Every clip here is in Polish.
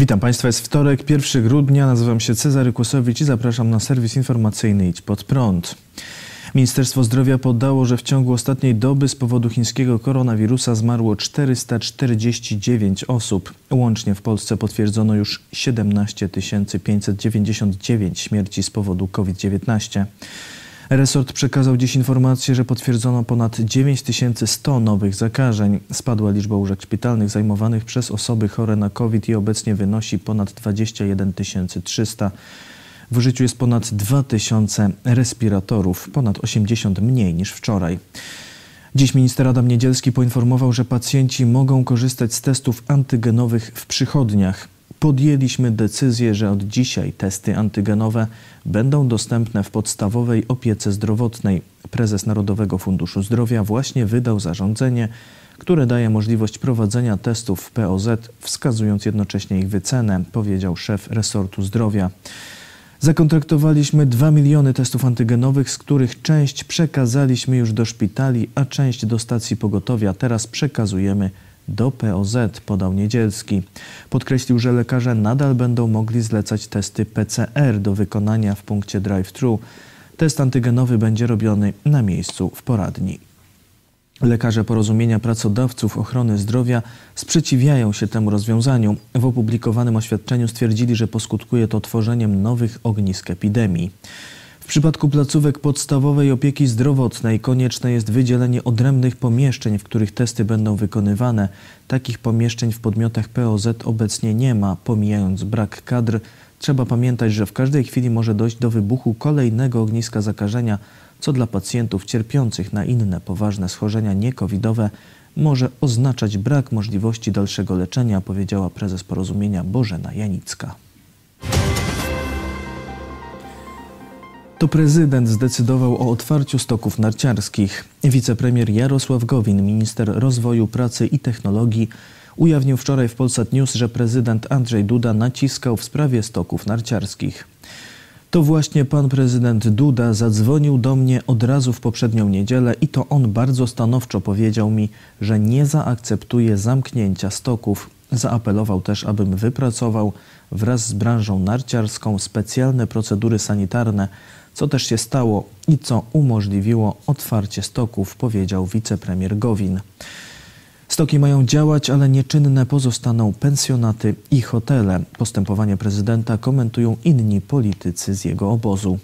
Witam Państwa, jest wtorek, 1 grudnia, nazywam się Cezary Kłosowicz i zapraszam na serwis informacyjny Idź Pod Prąd. Ministerstwo Zdrowia podało, że w ciągu ostatniej doby z powodu chińskiego koronawirusa zmarło 449 osób. Łącznie w Polsce potwierdzono już 17 599 śmierci z powodu COVID-19. Resort przekazał dziś informację, że potwierdzono ponad 9100 nowych zakażeń. Spadła liczba łóżek szpitalnych zajmowanych przez osoby chore na COVID i obecnie wynosi ponad 21 300. W użyciu jest ponad 2000 respiratorów, ponad 80 mniej niż wczoraj. Dziś minister Adam Niedzielski poinformował, że pacjenci mogą korzystać z testów antygenowych w przychodniach. Podjęliśmy decyzję, że od dzisiaj testy antygenowe będą dostępne w podstawowej opiece zdrowotnej. Prezes Narodowego Funduszu Zdrowia właśnie wydał zarządzenie, które daje możliwość prowadzenia testów w POZ, wskazując jednocześnie ich wycenę, powiedział szef resortu zdrowia. Zakontraktowaliśmy 2 miliony testów antygenowych, z których część przekazaliśmy już do szpitali, a część do stacji pogotowia. Teraz przekazujemy do POZ, podał Niedzielski. Podkreślił, że lekarze nadal będą mogli zlecać testy PCR do wykonania w punkcie drive-thru. Test antygenowy będzie robiony na miejscu w poradni. Lekarze Porozumienia Pracodawców Ochrony Zdrowia sprzeciwiają się temu rozwiązaniu. W opublikowanym oświadczeniu stwierdzili, że poskutkuje to tworzeniem nowych ognisk epidemii. W przypadku placówek podstawowej opieki zdrowotnej konieczne jest wydzielenie odrębnych pomieszczeń, w których testy będą wykonywane. Takich pomieszczeń w podmiotach POZ obecnie nie ma, pomijając brak kadr. Trzeba pamiętać, że w każdej chwili może dojść do wybuchu kolejnego ogniska zakażenia, co dla pacjentów cierpiących na inne poważne schorzenia niekowidowe może oznaczać brak możliwości dalszego leczenia, powiedziała prezes porozumienia Bożena Janicka. To prezydent zdecydował o otwarciu stoków narciarskich. Wicepremier Jarosław Gowin, minister rozwoju, pracy i technologii, ujawnił wczoraj w Polsat News, że prezydent Andrzej Duda naciskał w sprawie stoków narciarskich. To właśnie pan prezydent Duda zadzwonił do mnie od razu w poprzednią niedzielę i to on bardzo stanowczo powiedział mi, że nie zaakceptuje zamknięcia stoków. Zaapelował też, abym wypracował wraz z branżą narciarską specjalne procedury sanitarne, co też się stało i co umożliwiło otwarcie stoków, powiedział wicepremier Gowin. Stoki mają działać, ale nieczynne pozostaną pensjonaty i hotele. Postępowanie prezydenta komentują inni politycy z jego obozu.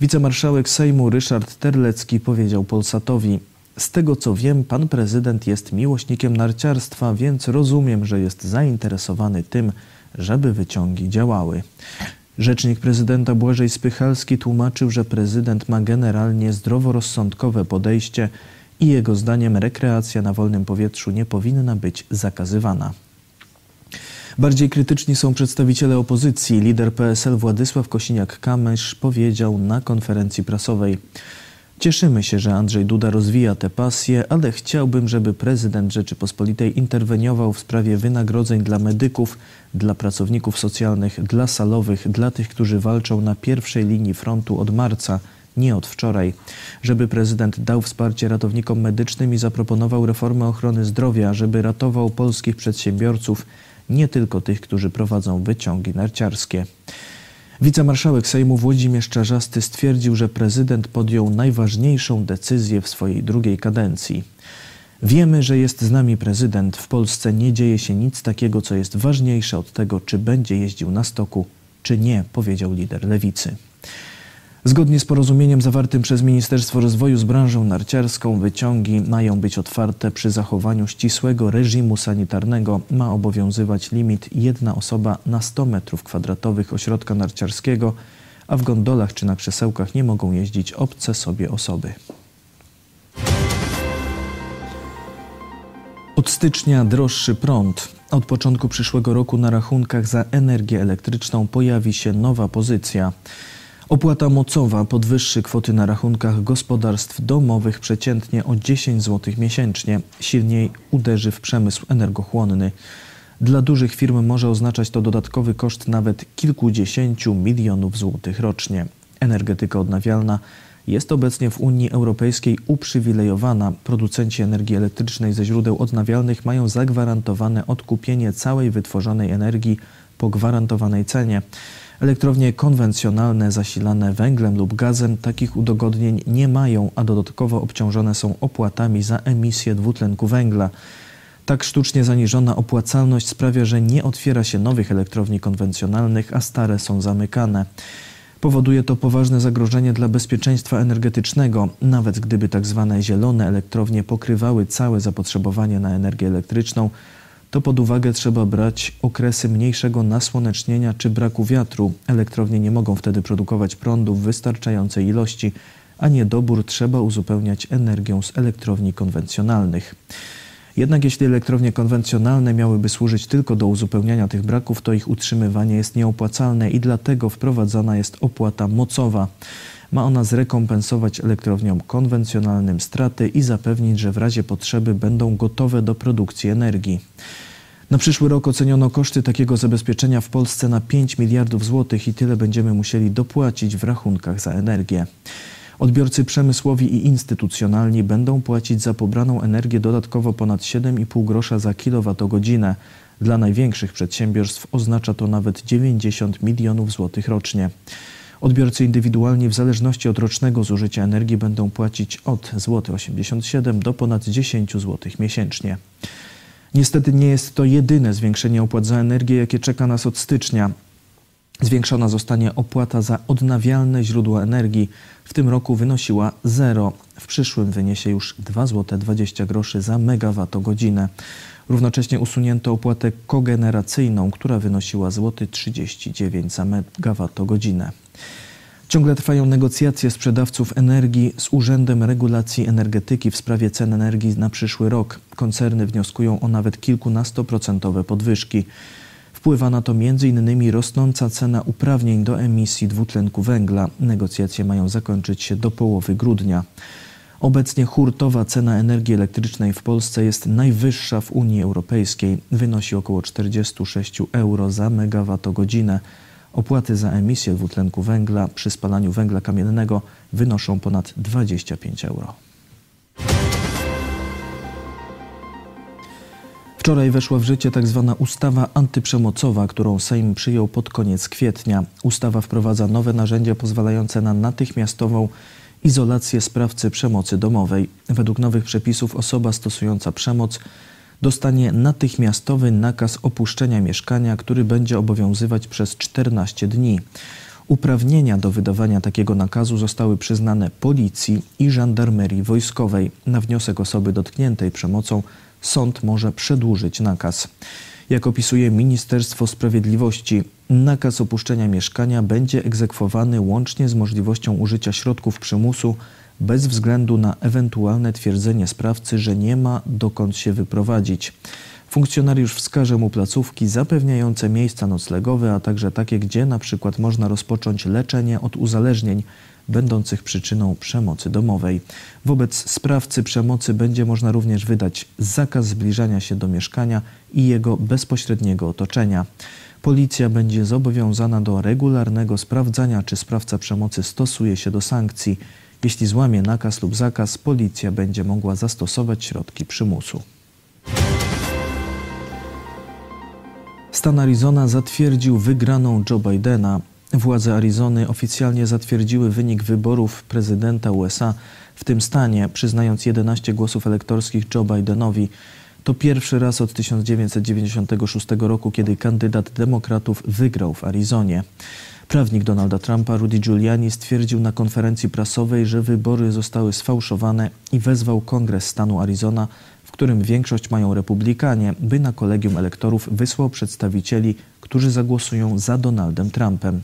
Wicemarszałek Sejmu Ryszard Terlecki powiedział Polsatowi: Z tego co wiem, pan prezydent jest miłośnikiem narciarstwa, więc rozumiem, że jest zainteresowany tym, żeby wyciągi działały. Rzecznik prezydenta Błażej Spychalski tłumaczył, że prezydent ma generalnie zdroworozsądkowe podejście i jego zdaniem rekreacja na wolnym powietrzu nie powinna być zakazywana. Bardziej krytyczni są przedstawiciele opozycji. Lider PSL Władysław Kosiniak-Kamysz powiedział na konferencji prasowej: Cieszymy się, że Andrzej Duda rozwija tę pasję, ale chciałbym, żeby prezydent Rzeczypospolitej interweniował w sprawie wynagrodzeń dla medyków, dla pracowników socjalnych, dla salowych, dla tych, którzy walczą na pierwszej linii frontu od marca nie od wczoraj, żeby prezydent dał wsparcie ratownikom medycznym i zaproponował reformę ochrony zdrowia, żeby ratował polskich przedsiębiorców, nie tylko tych, którzy prowadzą wyciągi narciarskie. Wicemarszałek Sejmu Włodzimierz Czarzasty stwierdził, że prezydent podjął najważniejszą decyzję w swojej drugiej kadencji. Wiemy, że jest z nami prezydent. W Polsce nie dzieje się nic takiego, co jest ważniejsze od tego, czy będzie jeździł na stoku, czy nie, powiedział lider lewicy. Zgodnie z porozumieniem zawartym przez Ministerstwo Rozwoju z branżą narciarską, wyciągi mają być otwarte przy zachowaniu ścisłego reżimu sanitarnego. Ma obowiązywać limit jedna osoba na 100 metrów kwadratowych ośrodka narciarskiego, a w gondolach czy na krzesełkach nie mogą jeździć obce sobie osoby. Od stycznia droższy prąd. Od początku przyszłego roku na rachunkach za energię elektryczną pojawi się nowa pozycja. Opłata mocowa podwyższy kwoty na rachunkach gospodarstw domowych przeciętnie o 10 zł miesięcznie. Silniej uderzy w przemysł energochłonny. Dla dużych firm może oznaczać to dodatkowy koszt nawet kilkudziesięciu milionów złotych rocznie. Energetyka odnawialna jest obecnie w Unii Europejskiej uprzywilejowana. Producenci energii elektrycznej ze źródeł odnawialnych mają zagwarantowane odkupienie całej wytworzonej energii po gwarantowanej cenie. Elektrownie konwencjonalne zasilane węglem lub gazem takich udogodnień nie mają, a dodatkowo obciążone są opłatami za emisję dwutlenku węgla. Tak sztucznie zaniżona opłacalność sprawia, że nie otwiera się nowych elektrowni konwencjonalnych, a stare są zamykane. Powoduje to poważne zagrożenie dla bezpieczeństwa energetycznego. Nawet gdyby tak zwane zielone elektrownie pokrywały całe zapotrzebowanie na energię elektryczną, to pod uwagę trzeba brać okresy mniejszego nasłonecznienia czy braku wiatru. Elektrownie nie mogą wtedy produkować prądu w wystarczającej ilości, a niedobór trzeba uzupełniać energią z elektrowni konwencjonalnych. Jednak jeśli elektrownie konwencjonalne miałyby służyć tylko do uzupełniania tych braków, to ich utrzymywanie jest nieopłacalne i dlatego wprowadzana jest opłata mocowa. Ma ona zrekompensować elektrowniom konwencjonalnym straty i zapewnić, że w razie potrzeby będą gotowe do produkcji energii. Na przyszły rok oceniono koszty takiego zabezpieczenia w Polsce na 5 miliardów złotych i tyle będziemy musieli dopłacić w rachunkach za energię. Odbiorcy przemysłowi i instytucjonalni będą płacić za pobraną energię dodatkowo ponad 7,5 grosza za kilowatogodzinę. Dla największych przedsiębiorstw oznacza to nawet 90 milionów złotych rocznie. Odbiorcy indywidualni w zależności od rocznego zużycia energii będą płacić od złoty 87 do ponad 10 zł miesięcznie. Niestety nie jest to jedyne zwiększenie opłat za energię, jakie czeka nas od stycznia. Zwiększona zostanie opłata za odnawialne źródła energii. W tym roku wynosiła 0. W przyszłym wyniesie już 2 zł 20 groszy za megawattogodzinę. Równocześnie usunięto opłatę kogeneracyjną, która wynosiła złoty 39 za megawattogodzinę. Ciągle trwają negocjacje sprzedawców energii z Urzędem Regulacji Energetyki w sprawie cen energii na przyszły rok. Koncerny wnioskują o nawet kilkunastoprocentowe podwyżki. Wpływa na to m.in. rosnąca cena uprawnień do emisji dwutlenku węgla. Negocjacje mają zakończyć się do połowy grudnia. Obecnie hurtowa cena energii elektrycznej w Polsce jest najwyższa w Unii Europejskiej. Wynosi około 46 euro za megawattogodzinę. Opłaty za emisję dwutlenku węgla przy spalaniu węgla kamiennego wynoszą ponad 25 euro. Wczoraj weszła w życie tzw. Tak ustawa antyprzemocowa, którą Sejm przyjął pod koniec kwietnia. Ustawa wprowadza nowe narzędzia pozwalające na natychmiastową izolację sprawcy przemocy domowej. Według nowych przepisów osoba stosująca przemoc dostanie natychmiastowy nakaz opuszczenia mieszkania, który będzie obowiązywać przez 14 dni. Uprawnienia do wydawania takiego nakazu zostały przyznane policji i żandarmerii wojskowej. Na wniosek osoby dotkniętej przemocą sąd może przedłużyć nakaz. Jak opisuje Ministerstwo Sprawiedliwości, nakaz opuszczenia mieszkania będzie egzekwowany łącznie z możliwością użycia środków przymusu bez względu na ewentualne twierdzenie sprawcy, że nie ma dokąd się wyprowadzić. Funkcjonariusz wskaże mu placówki zapewniające miejsca noclegowe, a także takie, gdzie na przykład można rozpocząć leczenie od uzależnień będących przyczyną przemocy domowej. Wobec sprawcy przemocy będzie można również wydać zakaz zbliżania się do mieszkania i jego bezpośredniego otoczenia. Policja będzie zobowiązana do regularnego sprawdzania, czy sprawca przemocy stosuje się do sankcji. Jeśli złamie nakaz lub zakaz, policja będzie mogła zastosować środki przymusu. Stan Arizona zatwierdził wygraną Joe Bidena. Władze Arizony oficjalnie zatwierdziły wynik wyborów prezydenta USA w tym stanie, przyznając 11 głosów elektorskich Joe Bidenowi. To pierwszy raz od 1996 roku, kiedy kandydat demokratów wygrał w Arizonie. Prawnik Donalda Trumpa, Rudy Giuliani, stwierdził na konferencji prasowej, że wybory zostały sfałszowane i wezwał Kongres stanu Arizona, w którym większość mają republikanie, by na kolegium elektorów wysłał przedstawicieli, którzy zagłosują za Donaldem Trumpem.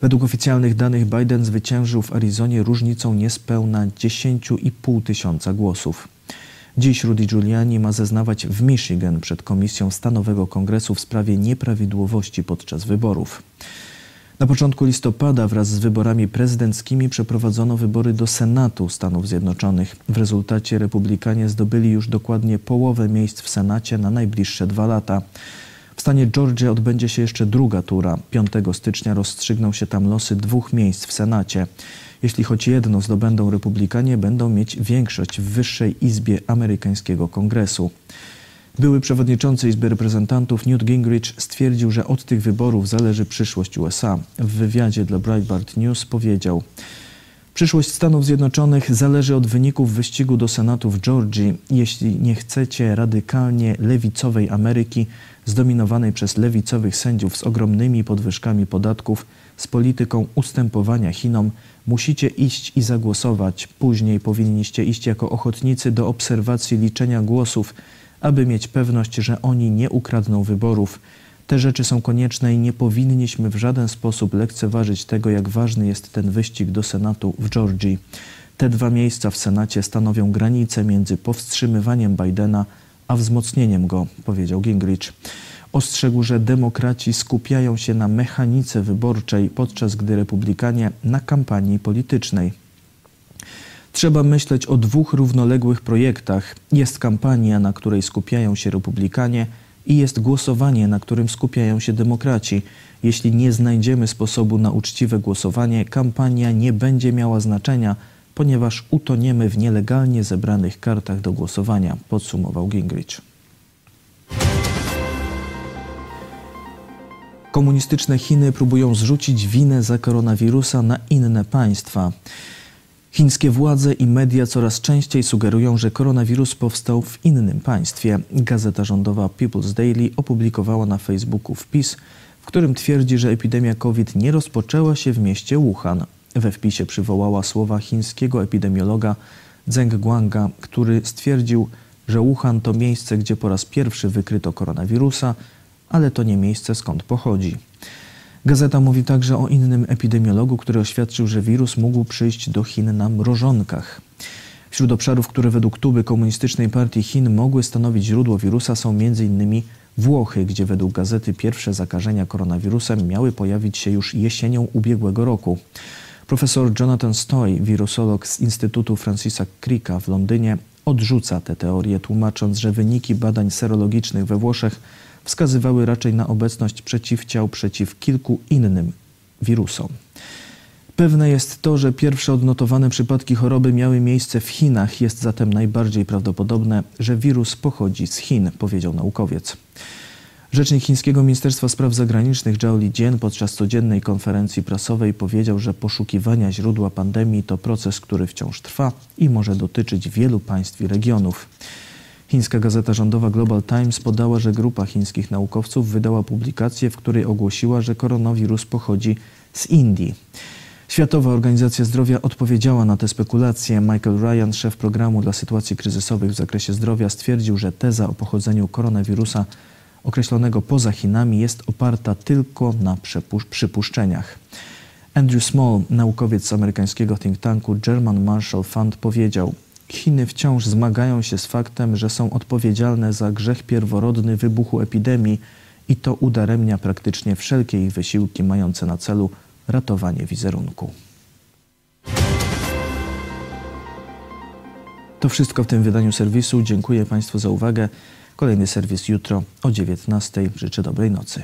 Według oficjalnych danych Biden zwyciężył w Arizonie różnicą niespełna 10,5 tysiąca głosów. Dziś Rudy Giuliani ma zeznawać w Michigan przed Komisją Stanowego Kongresu w sprawie nieprawidłowości podczas wyborów. Na początku listopada wraz z wyborami prezydenckimi przeprowadzono wybory do Senatu Stanów Zjednoczonych. W rezultacie republikanie zdobyli już dokładnie połowę miejsc w Senacie na najbliższe dwa lata. W stanie Georgia odbędzie się jeszcze druga tura. 5 stycznia rozstrzygną się tam losy dwóch miejsc w Senacie. Jeśli choć jedno zdobędą republikanie, będą mieć większość w wyższej izbie amerykańskiego kongresu. Były przewodniczący Izby Reprezentantów Newt Gingrich stwierdził, że od tych wyborów zależy przyszłość USA. W wywiadzie dla Breitbart News powiedział: Przyszłość Stanów Zjednoczonych zależy od wyników wyścigu do Senatu w Georgii. Jeśli nie chcecie radykalnie lewicowej Ameryki, zdominowanej przez lewicowych sędziów z ogromnymi podwyżkami podatków, z polityką ustępowania Chinom, musicie iść i zagłosować. Później powinniście iść jako ochotnicy do obserwacji liczenia głosów, aby mieć pewność, że oni nie ukradną wyborów. Te rzeczy są konieczne i nie powinniśmy w żaden sposób lekceważyć tego, jak ważny jest ten wyścig do Senatu w Georgii. Te dwa miejsca w Senacie stanowią granicę między powstrzymywaniem Bidena a wzmocnieniem go, powiedział Gingrich. Ostrzegł, że demokraci skupiają się na mechanice wyborczej, podczas gdy republikanie na kampanii politycznej. Trzeba myśleć o dwóch równoległych projektach. Jest kampania, na której skupiają się republikanie, i jest głosowanie, na którym skupiają się demokraci. Jeśli nie znajdziemy sposobu na uczciwe głosowanie, kampania nie będzie miała znaczenia, ponieważ utoniemy w nielegalnie zebranych kartach do głosowania, podsumował Gingrich. Komunistyczne Chiny próbują zrzucić winę za koronawirusa na inne państwa. Chińskie władze i media coraz częściej sugerują, że koronawirus powstał w innym państwie. Gazeta rządowa People's Daily opublikowała na Facebooku wpis, w którym twierdzi, że epidemia COVID nie rozpoczęła się w mieście Wuhan. We wpisie przywołała słowa chińskiego epidemiologa Zheng Guanga, który stwierdził, że Wuhan to miejsce, gdzie po raz pierwszy wykryto koronawirusa, ale to nie miejsce skąd pochodzi. Gazeta mówi także o innym epidemiologu, który oświadczył, że wirus mógł przyjść do Chin na mrożonkach. Wśród obszarów, które według tuby Komunistycznej Partii Chin mogły stanowić źródło wirusa są m.in. Włochy, gdzie według gazety pierwsze zakażenia koronawirusem miały pojawić się już jesienią ubiegłego roku. Profesor Jonathan Stoy, wirusolog z Instytutu Francisa Cricka w Londynie, odrzuca tę teorię, tłumacząc, że wyniki badań serologicznych we Włoszech wskazywały raczej na obecność przeciwciał przeciw kilku innym wirusom. Pewne jest to, że pierwsze odnotowane przypadki choroby miały miejsce w Chinach. Jest zatem najbardziej prawdopodobne, że wirus pochodzi z Chin, powiedział naukowiec. Rzecznik chińskiego Ministerstwa Spraw Zagranicznych Zhao Lijian podczas codziennej konferencji prasowej powiedział, że poszukiwania źródła pandemii to proces, który wciąż trwa i może dotyczyć wielu państw i regionów. Chińska gazeta rządowa Global Times podała, że grupa chińskich naukowców wydała publikację, w której ogłosiła, że koronawirus pochodzi z Indii. Światowa Organizacja Zdrowia odpowiedziała na te spekulacje. Michael Ryan, szef programu dla sytuacji kryzysowych w zakresie zdrowia, stwierdził, że teza o pochodzeniu koronawirusa określonego poza Chinami jest oparta tylko na przypuszczeniach. Andrew Small, naukowiec z amerykańskiego think tanku German Marshall Fund, powiedział: Chiny wciąż zmagają się z faktem, że są odpowiedzialne za grzech pierworodny wybuchu epidemii i to udaremnia praktycznie wszelkie ich wysiłki mające na celu ratowanie wizerunku. To wszystko w tym wydaniu serwisu. Dziękuję Państwu za uwagę. Kolejny serwis jutro o 19:00. Życzę dobrej nocy.